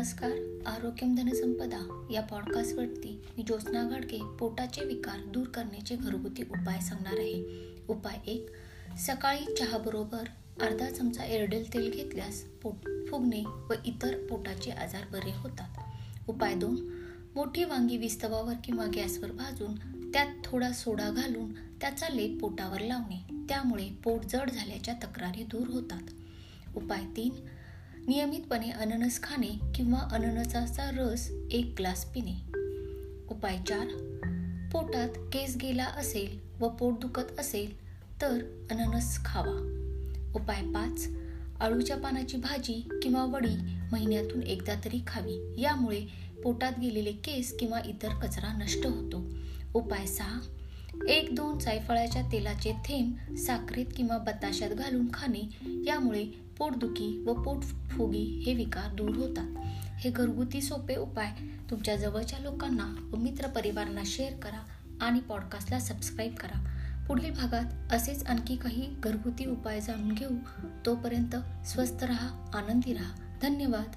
नमस्कार. आरोग्यम धनसंपदा या पॉडकास्टवरती मी ज्योत्ना घाडके पोटाचे विकार दूर करण्याचे घरगुती उपाय सांगणार आहे. उपाय एक सकाळी चहाबरोबर अर्धा चमचा एरडेल तेल घेतल्यास पोट फुगणे व इतर पोटाचे आजार बरे होतात. उपाय दोन मोठी वांगी विस्तवावर किंवा गॅसवर भाजून त्यात थोडा सोडा घालून त्याचा लेप पोटावर लावणे. त्यामुळे पोट जड झाल्याच्या तक्रारी दूर होतात. उपाय तीन नियमितपणे अननस खाणे किंवा अननसाचा रस एक ग्लास पिणे. उपाय चार. पोटात केस गेला असेल व पोट दुखत असेल तर अननस खावा. उपाय पाच. आळूच्या पानाची भाजी किंवा वडी महिन्यातून एकदा तरी खावी. यामुळे पोटात गेलेले केस किंवा इतर कचरा नष्ट होतो. उपाय सहा. एक दोन जायफळाच्या तेलाचे थेंब साखरेत किंवा बताशात घालून खाणे. यामुळे पोटदुखी व पोटफुगी हे विकार दूर होतात. हे घरगुती सोपे उपाय तुमच्या जवळच्या लोकांना व मित्रपरिवारांना शेअर करा आणि पॉडकास्टला सबस्क्राईब करा. पुढील भागात असेच आणखी काही घरगुती उपाय जाणून घेऊ. तोपर्यंत स्वस्थ रहा आनंदी रहा. धन्यवाद.